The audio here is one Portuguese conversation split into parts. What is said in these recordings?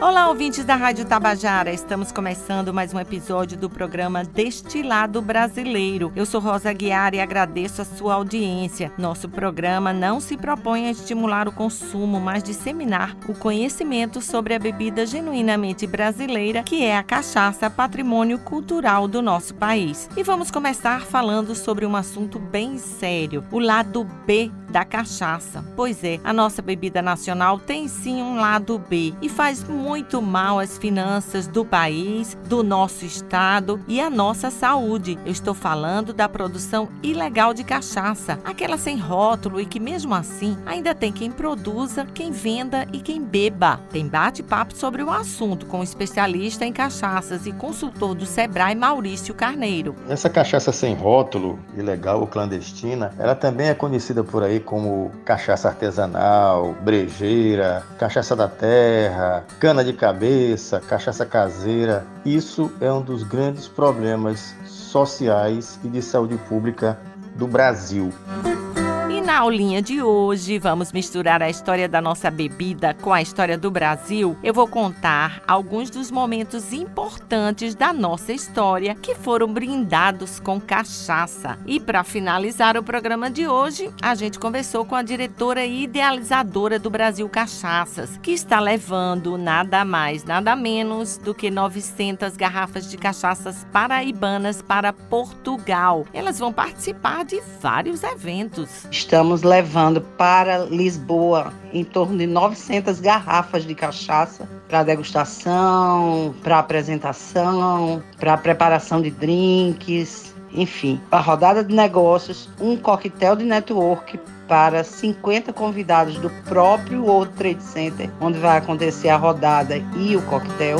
Olá, ouvintes da Rádio Tabajara. Estamos começando mais um episódio do programa Destilado Brasileiro. Eu sou Rosa Guiar e agradeço a sua audiência. Nosso programa não se propõe a estimular o consumo, mas disseminar o conhecimento sobre a bebida genuinamente brasileira, que é a cachaça, patrimônio cultural do nosso país. E vamos começar falando sobre um assunto bem sério, o lado B da cachaça. Pois é, a nossa bebida nacional tem sim um lado B e faz muito mal às finanças do país, do nosso estado e à nossa saúde. Eu estou falando da produção ilegal de cachaça, aquela sem rótulo e que mesmo assim ainda tem quem produza, quem venda e quem beba. Tem bate-papo sobre o assunto com o especialista em cachaças e consultor do Sebrae, Maurício Carneiro. Essa cachaça sem rótulo, ilegal ou clandestina, ela também é conhecida por aí como cachaça artesanal, brejeira, cachaça da terra, cana de cabeça, cachaça caseira. Isso é um dos grandes problemas sociais e de saúde pública do Brasil na aulinha de hoje, vamos misturar a história da nossa bebida com a história do Brasil. Eu vou contar alguns dos momentos importantes da nossa história que foram brindados com cachaça. E para finalizar o programa de hoje, a gente conversou com a diretora e idealizadora do Brasil Cachaças, que está levando nada mais, nada menos do que 900 garrafas de cachaças paraibanas para Portugal. Elas vão participar de vários eventos. Estamos estamos levando para Lisboa em torno de 900 garrafas de cachaça para degustação, para apresentação, para preparação de drinks, enfim, para rodada de negócios, um coquetel de network para 50 convidados do próprio World Trade Center, onde vai acontecer a rodada e o coquetel.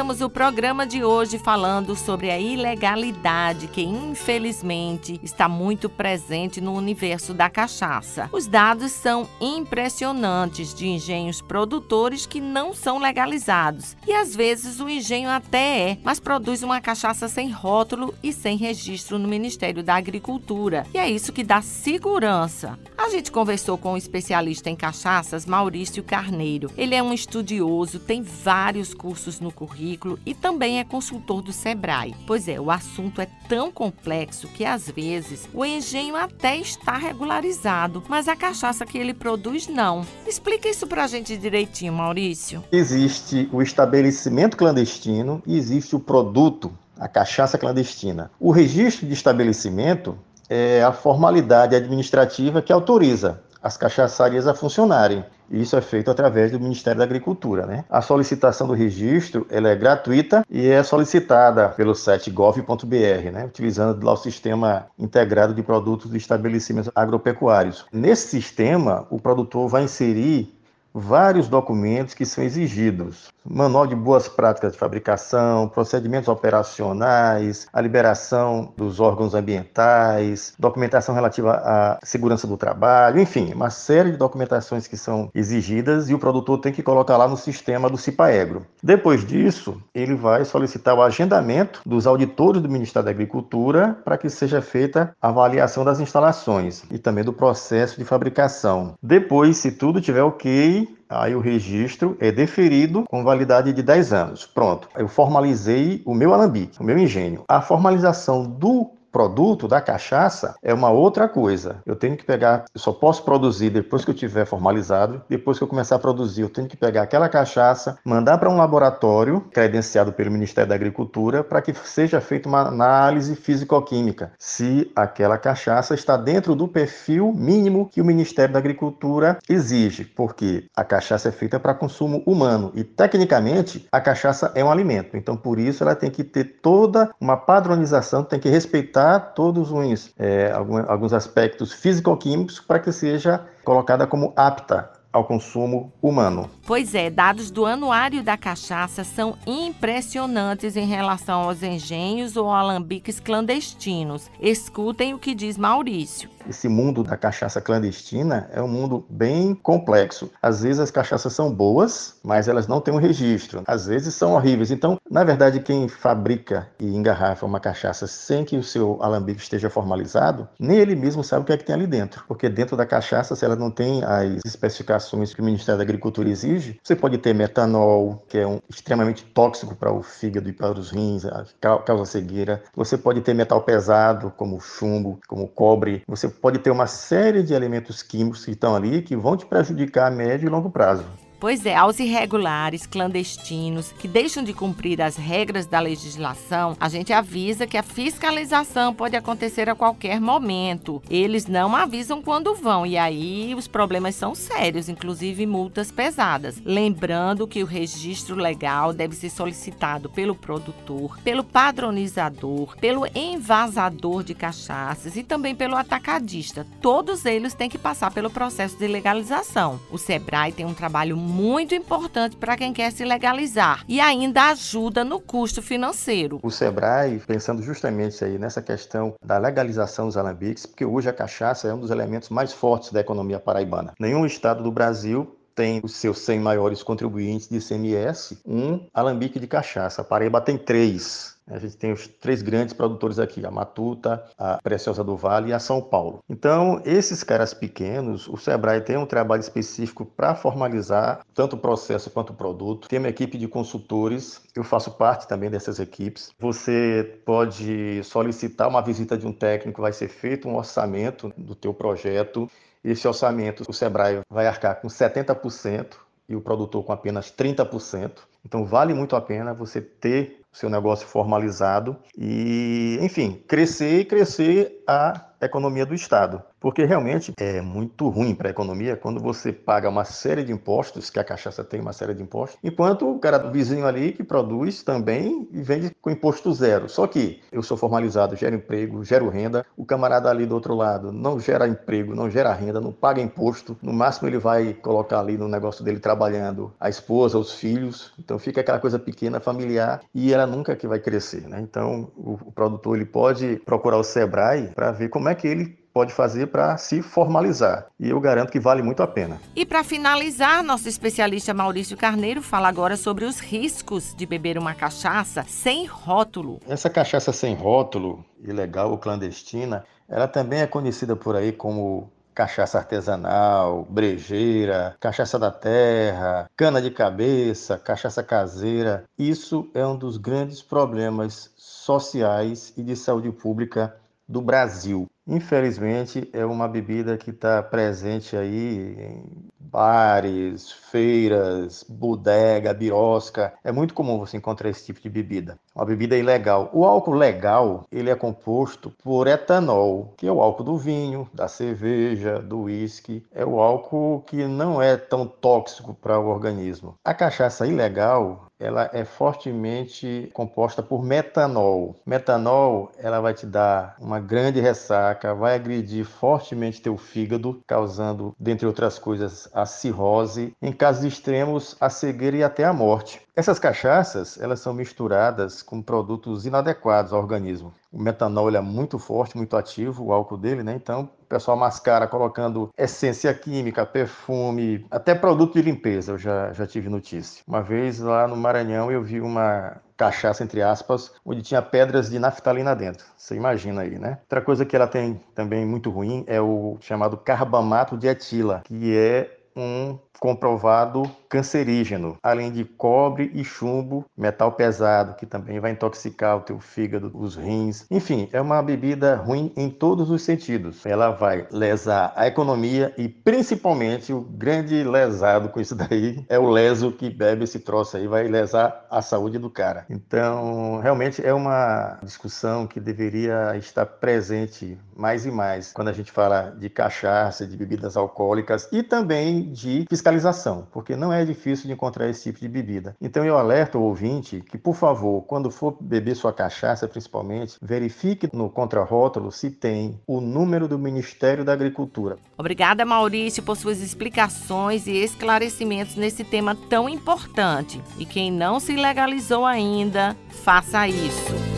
Começamos o programa de hoje falando sobre a ilegalidade que, infelizmente, está muito presente no universo da cachaça. Os dados são impressionantes de engenhos produtores que não são legalizados. E às vezes o engenho até é, mas produz uma cachaça sem rótulo e sem registro no Ministério da Agricultura. E é isso que dá segurança. A gente conversou com o um especialista em cachaças, Maurício Carneiro. Ele é um estudioso, tem vários cursos no currículo currículo e também é consultor do Sebrae. Pois é, o assunto é tão complexo que às vezes o engenho até está regularizado, mas a cachaça que ele produz não. Explica isso pra gente direitinho, Maurício. Existe o estabelecimento clandestino e existe o produto, a cachaça clandestina. O registro de estabelecimento é a formalidade administrativa que autoriza as cachaçarias a funcionarem. Isso é feito através do Ministério da Agricultura. Né? A solicitação do registro ela é gratuita e é solicitada pelo site gov.br, né? utilizando lá o sistema integrado de produtos de estabelecimentos agropecuários. Nesse sistema, o produtor vai inserir vários documentos que são exigidos. Manual de boas práticas de fabricação, procedimentos operacionais, a liberação dos órgãos ambientais, documentação relativa à segurança do trabalho, enfim, uma série de documentações que são exigidas e o produtor tem que colocar lá no sistema do CIPAEGRO. Depois disso, ele vai solicitar o agendamento dos auditores do Ministério da Agricultura para que seja feita a avaliação das instalações e também do processo de fabricação. Depois, se tudo tiver ok, aí o registro é deferido com validade de 10 anos. Pronto, eu formalizei o meu alambique, o meu engenho. A formalização do produto da cachaça é uma outra coisa. Eu tenho que pegar, eu só posso produzir depois que eu tiver formalizado, depois que eu começar a produzir, eu tenho que pegar aquela cachaça, mandar para um laboratório credenciado pelo Ministério da Agricultura para que seja feita uma análise físico-química se aquela cachaça está dentro do perfil mínimo que o Ministério da Agricultura exige, porque a cachaça é feita para consumo humano e tecnicamente a cachaça é um alimento. Então por isso ela tem que ter toda uma padronização, tem que respeitar todos os, é, alguns aspectos físico-químicos para que seja colocada como apta ao consumo humano. Pois é, dados do Anuário da Cachaça são impressionantes em relação aos engenhos ou alambiques clandestinos. Escutem o que diz Maurício. esse mundo da cachaça clandestina é um mundo bem complexo. Às vezes as cachaças são boas, mas elas não têm um registro. Às vezes são horríveis. Então, na verdade, quem fabrica e engarrafa uma cachaça sem que o seu alambique esteja formalizado, nem ele mesmo sabe o que é que tem ali dentro. Porque dentro da cachaça, se ela não tem as especificações que o Ministério da Agricultura exige, você pode ter metanol, que é um, extremamente tóxico para o fígado e para os rins, causa cegueira. Você pode ter metal pesado, como chumbo, como cobre. Você pode ter uma série de elementos químicos que estão ali que vão te prejudicar a médio e longo prazo. Pois é, aos irregulares, clandestinos, que deixam de cumprir as regras da legislação, a gente avisa que a fiscalização pode acontecer a qualquer momento. Eles não avisam quando vão e aí os problemas são sérios, inclusive multas pesadas. Lembrando que o registro legal deve ser solicitado pelo produtor, pelo padronizador, pelo envasador de cachaças e também pelo atacadista. Todos eles têm que passar pelo processo de legalização. O Sebrae tem um trabalho muito importante para quem quer se legalizar e ainda ajuda no custo financeiro. O Sebrae, pensando justamente aí nessa questão da legalização dos alambiques, porque hoje a cachaça é um dos elementos mais fortes da economia paraibana. Nenhum estado do Brasil tem os seus 100 maiores contribuintes de ICMS um alambique de cachaça. A Paraíba tem três. A gente tem os três grandes produtores aqui, a Matuta, a Preciosa do Vale e a São Paulo. Então, esses caras pequenos, o Sebrae tem um trabalho específico para formalizar tanto o processo quanto o produto. Tem uma equipe de consultores, eu faço parte também dessas equipes. Você pode solicitar uma visita de um técnico, vai ser feito um orçamento do teu projeto. Esse orçamento, o Sebrae vai arcar com 70% e o produtor com apenas 30%. Então, vale muito a pena você ter seu negócio formalizado e, enfim, crescer e crescer a economia do Estado. Porque realmente é muito ruim para a economia quando você paga uma série de impostos, que a cachaça tem uma série de impostos, enquanto o cara do vizinho ali que produz também vende com imposto zero. Só que eu sou formalizado, gero emprego, gero renda, o camarada ali do outro lado não gera emprego, não gera renda, não paga imposto, no máximo ele vai colocar ali no negócio dele trabalhando a esposa, os filhos, então fica aquela coisa pequena, familiar, e ela nunca que vai crescer. Né? Então o, o produtor ele pode procurar o Sebrae para ver como é que ele pode fazer para se formalizar. E eu garanto que vale muito a pena. E para finalizar, nosso especialista Maurício Carneiro fala agora sobre os riscos de beber uma cachaça sem rótulo. Essa cachaça sem rótulo, ilegal ou clandestina, ela também é conhecida por aí como cachaça artesanal, brejeira, cachaça da terra, cana de cabeça, cachaça caseira. Isso é um dos grandes problemas sociais e de saúde pública do Brasil. Infelizmente, é uma bebida que está presente aí em bares, feiras, bodega, birosca. É muito comum você encontrar esse tipo de bebida. Uma bebida ilegal. O álcool legal, ele é composto por etanol, que é o álcool do vinho, da cerveja, do uísque. É o álcool que não é tão tóxico para o organismo. A cachaça ilegal, ela é fortemente composta por metanol. Metanol, ela vai te dar uma grande ressaca, vai agredir fortemente teu fígado, causando, dentre outras coisas, a cirrose, em casos extremos, a cegueira e até a morte. Essas cachaças, elas são misturadas com produtos inadequados ao organismo. O metanol é muito forte, muito ativo, o álcool dele, né? Então, o pessoal mascara colocando essência química, perfume, até produto de limpeza, eu já, já tive notícia. Uma vez lá no Maranhão eu vi uma cachaça, entre aspas, onde tinha pedras de naftalina dentro. Você imagina aí, né? Outra coisa que ela tem também muito ruim é o chamado carbamato de etila, que é um comprovado cancerígeno, além de cobre e chumbo, metal pesado, que também vai intoxicar o teu fígado, os rins. Enfim, é uma bebida ruim em todos os sentidos. Ela vai lesar a economia e principalmente o grande lesado com isso daí é o leso que bebe esse troço aí, vai lesar a saúde do cara. Então, realmente é uma discussão que deveria estar presente mais e mais quando a gente fala de cachaça, de bebidas alcoólicas e também de fiscalização porque não é difícil de encontrar esse tipo de bebida. Então eu alerto o ouvinte que, por favor, quando for beber sua cachaça, principalmente, verifique no contrarótulo se tem o número do Ministério da Agricultura. Obrigada, Maurício, por suas explicações e esclarecimentos nesse tema tão importante. E quem não se legalizou ainda, faça isso.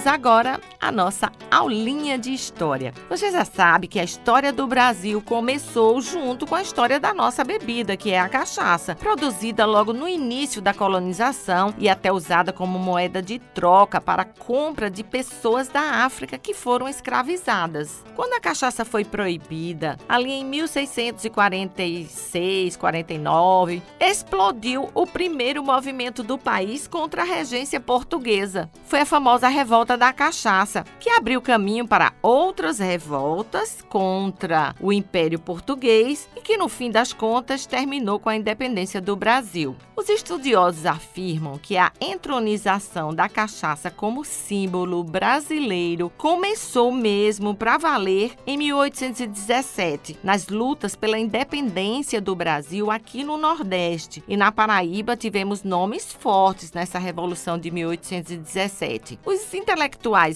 Vamos agora à nossa aulinha de história. Você já sabe que a história do Brasil começou junto com a história da nossa bebida, que é a cachaça, produzida logo no início da colonização e até usada como moeda de troca para a compra de pessoas da África que foram escravizadas. Quando a cachaça foi proibida, ali em 1646, 49, explodiu o primeiro movimento do país contra a regência portuguesa. Foi a famosa Revolta da Cachaça, que abriu caminho para outras revoltas contra o Império Português e que, no fim das contas, terminou com a independência do Brasil. Os estudiosos afirmam que a entronização da cachaça como símbolo brasileiro começou mesmo para valer em 1817, nas lutas pela independência do Brasil aqui no Nordeste. E na Paraíba tivemos nomes fortes nessa Revolução de 1817. Os intelectuais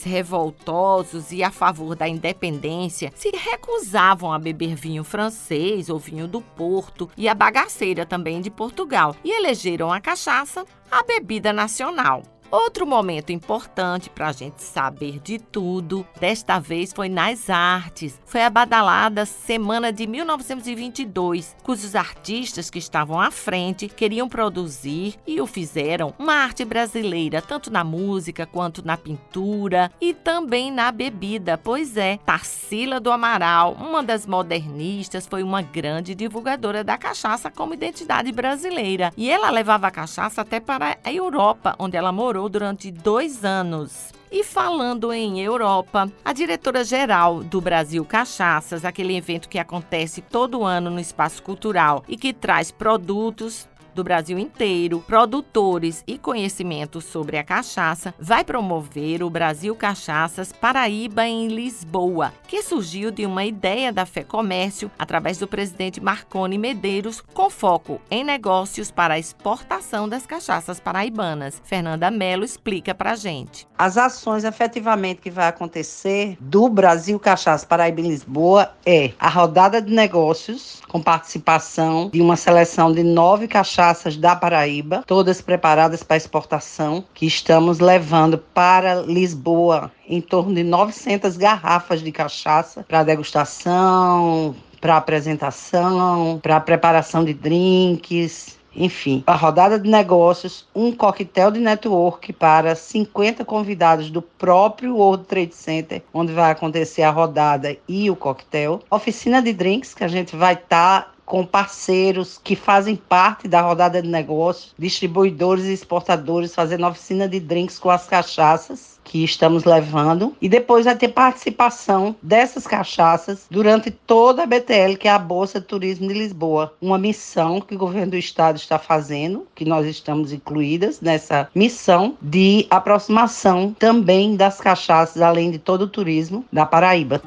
revoltosos e a favor da independência se recusavam a beber vinho francês ou vinho do Porto e a bagaceira também de Portugal e elegeram a cachaça a bebida nacional. Outro momento importante para a gente saber de tudo, desta vez foi nas artes. Foi a badalada Semana de 1922, cujos artistas que estavam à frente queriam produzir e o fizeram uma arte brasileira, tanto na música quanto na pintura e também na bebida. Pois é, Tarsila do Amaral, uma das modernistas, foi uma grande divulgadora da cachaça como identidade brasileira. E ela levava a cachaça até para a Europa, onde ela morou durante dois anos. E falando em Europa, a diretora-geral do Brasil Cachaças, aquele evento que acontece todo ano no Espaço Cultural e que traz produtos do Brasil inteiro, produtores e conhecimento sobre a cachaça, vai promover o Brasil Cachaças Paraíba em Lisboa, que surgiu de uma ideia da Fé Comércio através do presidente Marconi Medeiros, com foco em negócios para a exportação das cachaças paraibanas. Fernanda Mello explica pra gente. As ações efetivamente que vai acontecer do Brasil Cachaça Paraíba em Lisboa é a rodada de negócios com participação de uma seleção de nove cachaças da Paraíba, todas preparadas para exportação, que estamos levando para Lisboa em torno de 900 garrafas de cachaça para degustação, para apresentação, para preparação de drinks, enfim, a rodada de negócios, um coquetel de network para 50 convidados do próprio World Trade Center, onde vai acontecer a rodada e o coquetel. Oficina de drinks, que a gente vai estar tá com parceiros que fazem parte da rodada de negócios, distribuidores e exportadores, fazendo oficina de drinks com as cachaças que estamos levando e depois vai ter participação dessas cachaças durante toda a BTL, que é a Bolsa de Turismo de Lisboa, uma missão que o governo do estado está fazendo, que nós estamos incluídas nessa missão de aproximação também das cachaças, além de todo o turismo da Paraíba.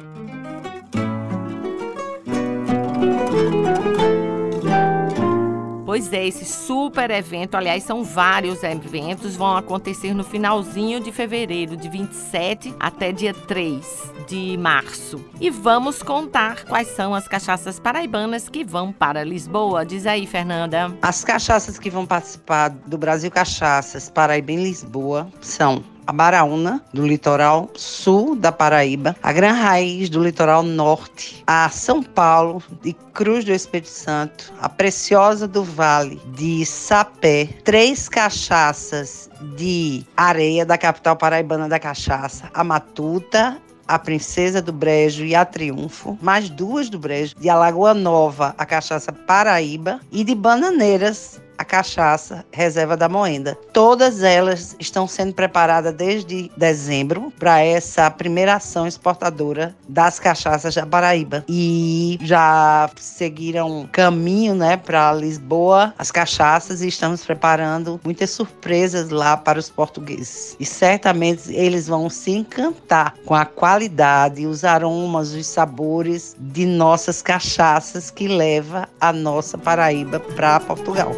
Pois é, esse super evento, aliás, são vários eventos, vão acontecer no finalzinho de fevereiro, de 27 até dia 3 de março. E vamos contar quais são as cachaças paraibanas que vão para Lisboa. Diz aí, Fernanda. As cachaças que vão participar do Brasil Cachaças Paraíba em Lisboa são a Baraúna, do litoral sul da Paraíba, a Gran Raiz, do litoral norte, a São Paulo, de Cruz do Espírito Santo, a Preciosa do Vale, de Sapé, três cachaças de areia da capital paraibana da cachaça, a Matuta, a Princesa do Brejo e a Triunfo, mais duas do Brejo, de Alagoa Nova, a cachaça Paraíba e de Bananeiras, a cachaça reserva da Moenda. Todas elas estão sendo preparadas desde dezembro para essa primeira ação exportadora das cachaças da Paraíba. E já seguiram caminho né, para Lisboa as cachaças e estamos preparando muitas surpresas lá para os portugueses. E certamente eles vão se encantar com a qualidade, os aromas, os sabores de nossas cachaças que leva a nossa Paraíba para Portugal.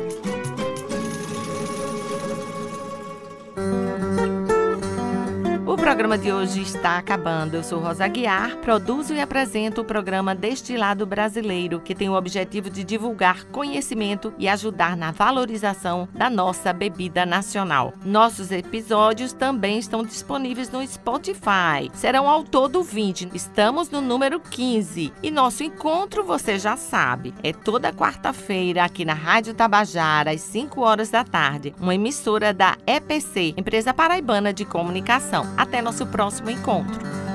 Programa de hoje está acabando. Eu sou Rosa Guiar, produzo e apresento o programa Destilado Brasileiro, que tem o objetivo de divulgar conhecimento e ajudar na valorização da nossa bebida nacional. Nossos episódios também estão disponíveis no Spotify. Serão ao todo 20. Estamos no número 15 e nosso encontro, você já sabe, é toda quarta-feira aqui na Rádio Tabajara às 5 horas da tarde, uma emissora da EPC, Empresa Paraibana de Comunicação. Até nosso próximo encontro.